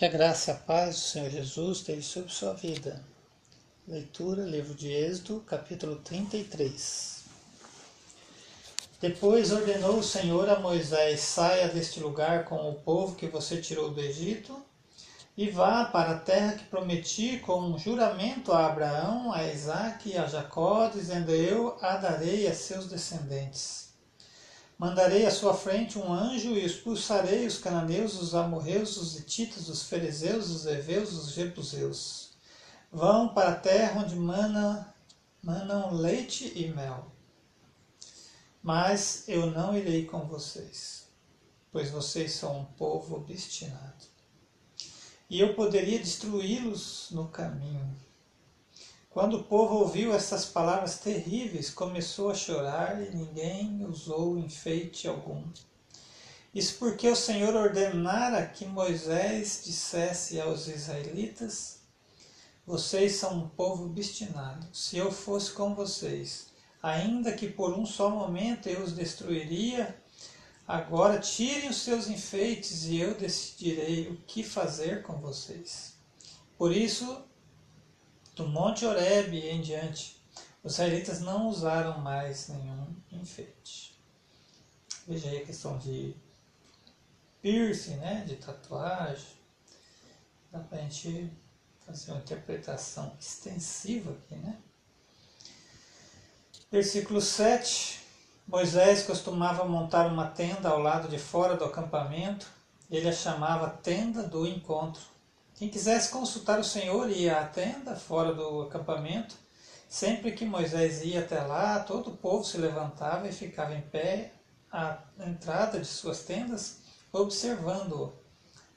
Que a graça e a paz do Senhor Jesus esteja sobre sua vida. Leitura, livro de Êxodo, capítulo 33. Depois ordenou o Senhor a Moisés: saia deste lugar com o povo que você tirou do Egito e vá para a terra que prometi com um juramento a Abraão, a Isaque e a Jacó, dizendo: Eu a darei a seus descendentes. Mandarei à sua frente um anjo e expulsarei os cananeus, os amorreus, os hititas, os fariseus, os heveus, os jebuseus. Vão para a terra onde manam, manam leite e mel. Mas eu não irei com vocês, pois vocês são um povo obstinado. E eu poderia destruí-los no caminho quando o povo ouviu essas palavras terríveis, começou a chorar e ninguém usou enfeite algum. Isso porque o Senhor ordenara que Moisés dissesse aos israelitas: Vocês são um povo obstinado. Se eu fosse com vocês, ainda que por um só momento eu os destruiria, agora tirem os seus enfeites e eu decidirei o que fazer com vocês. Por isso, do Monte Horeb em diante, os israelitas não usaram mais nenhum enfeite. Veja aí a questão de piercing, né, de tatuagem. Dá para a gente fazer uma interpretação extensiva aqui, né? Versículo 7. Moisés costumava montar uma tenda ao lado de fora do acampamento. Ele a chamava tenda do encontro quem quisesse consultar o Senhor ia à tenda fora do acampamento. Sempre que Moisés ia até lá, todo o povo se levantava e ficava em pé à entrada de suas tendas, observando-o,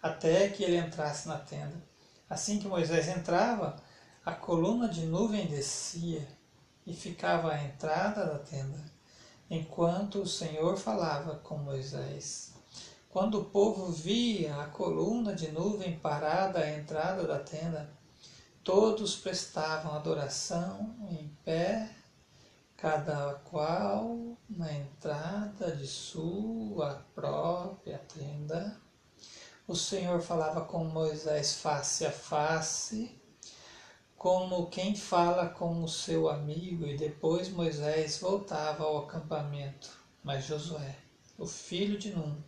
até que ele entrasse na tenda. Assim que Moisés entrava, a coluna de nuvem descia e ficava à entrada da tenda, enquanto o Senhor falava com Moisés. Quando o povo via a coluna de nuvem parada à entrada da tenda, todos prestavam adoração em pé, cada qual na entrada de sua própria tenda. O Senhor falava com Moisés face a face, como quem fala com o seu amigo, e depois Moisés voltava ao acampamento. Mas Josué, o filho de Num,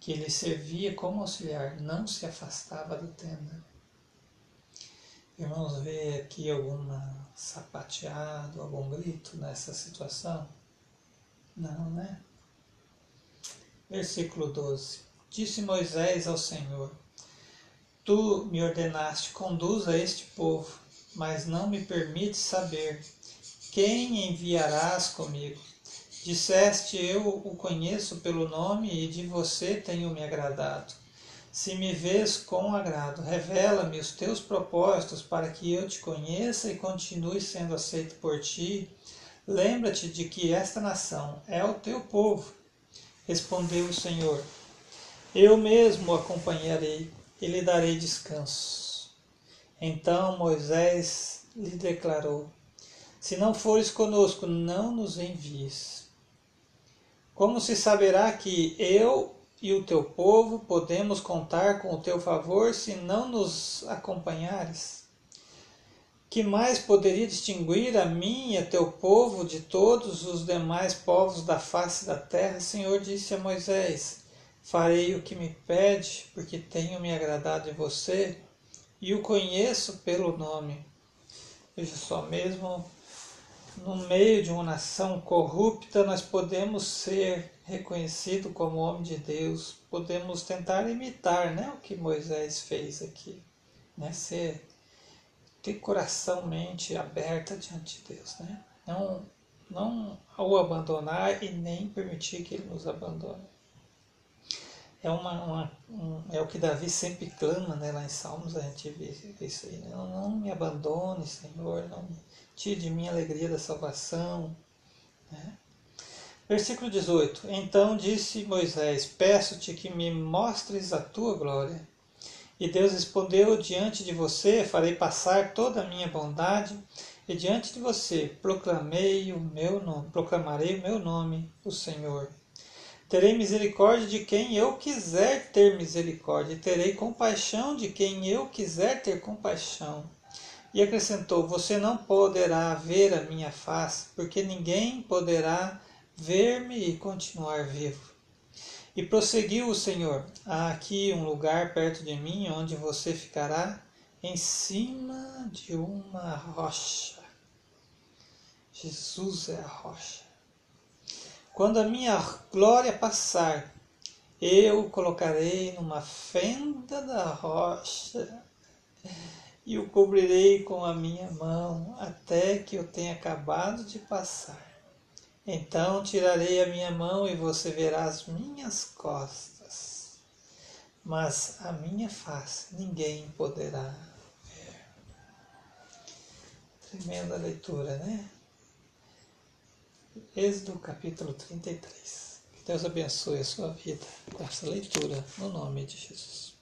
que lhe servia como auxiliar, não se afastava da tenda. Irmãos, vê aqui alguma sapateado, algum grito nessa situação? Não, né? Versículo 12. Disse Moisés ao Senhor: Tu me ordenaste, conduza este povo, mas não me permites saber quem enviarás comigo. Disseste: Eu o conheço pelo nome e de você tenho me agradado. Se me vês com agrado, revela-me os teus propósitos para que eu te conheça e continue sendo aceito por ti. Lembra-te de que esta nação é o teu povo. Respondeu o Senhor: Eu mesmo o acompanharei e lhe darei descanso. Então Moisés lhe declarou: Se não fores conosco, não nos envies. Como se saberá que eu e o teu povo podemos contar com o teu favor se não nos acompanhares? Que mais poderia distinguir a mim e a teu povo de todos os demais povos da face da terra? Senhor disse a Moisés: Farei o que me pede, porque tenho me agradado de você e o conheço pelo nome. Veja só, mesmo no meio de uma nação corrupta, nós podemos ser reconhecido como homem de Deus, podemos tentar imitar né, o que Moisés fez aqui, né, ser, ter coração, mente aberta diante de Deus, né, não, não o abandonar e nem permitir que ele nos abandone. É, uma, uma um, é o que Davi sempre clama né, lá em Salmos, a gente vê isso aí. Né? Não, não me abandone, Senhor, não me tire de mim a alegria da salvação. Né? Versículo 18: Então disse Moisés: Peço-te que me mostres a tua glória. E Deus respondeu: Diante de você farei passar toda a minha bondade, e diante de você proclamei o meu nome, proclamarei o meu nome, o Senhor. Terei misericórdia de quem eu quiser ter misericórdia, terei compaixão de quem eu quiser ter compaixão. E acrescentou: Você não poderá ver a minha face, porque ninguém poderá ver-me e continuar vivo. E prosseguiu o Senhor: Há aqui um lugar perto de mim onde você ficará em cima de uma rocha. Jesus é a rocha. Quando a minha glória passar, eu o colocarei numa fenda da rocha e o cobrirei com a minha mão até que eu tenha acabado de passar. Então tirarei a minha mão e você verá as minhas costas, mas a minha face ninguém poderá ver. Tremenda leitura, né? Êxodo capítulo 33. Que Deus abençoe a sua vida com essa leitura, no nome de Jesus.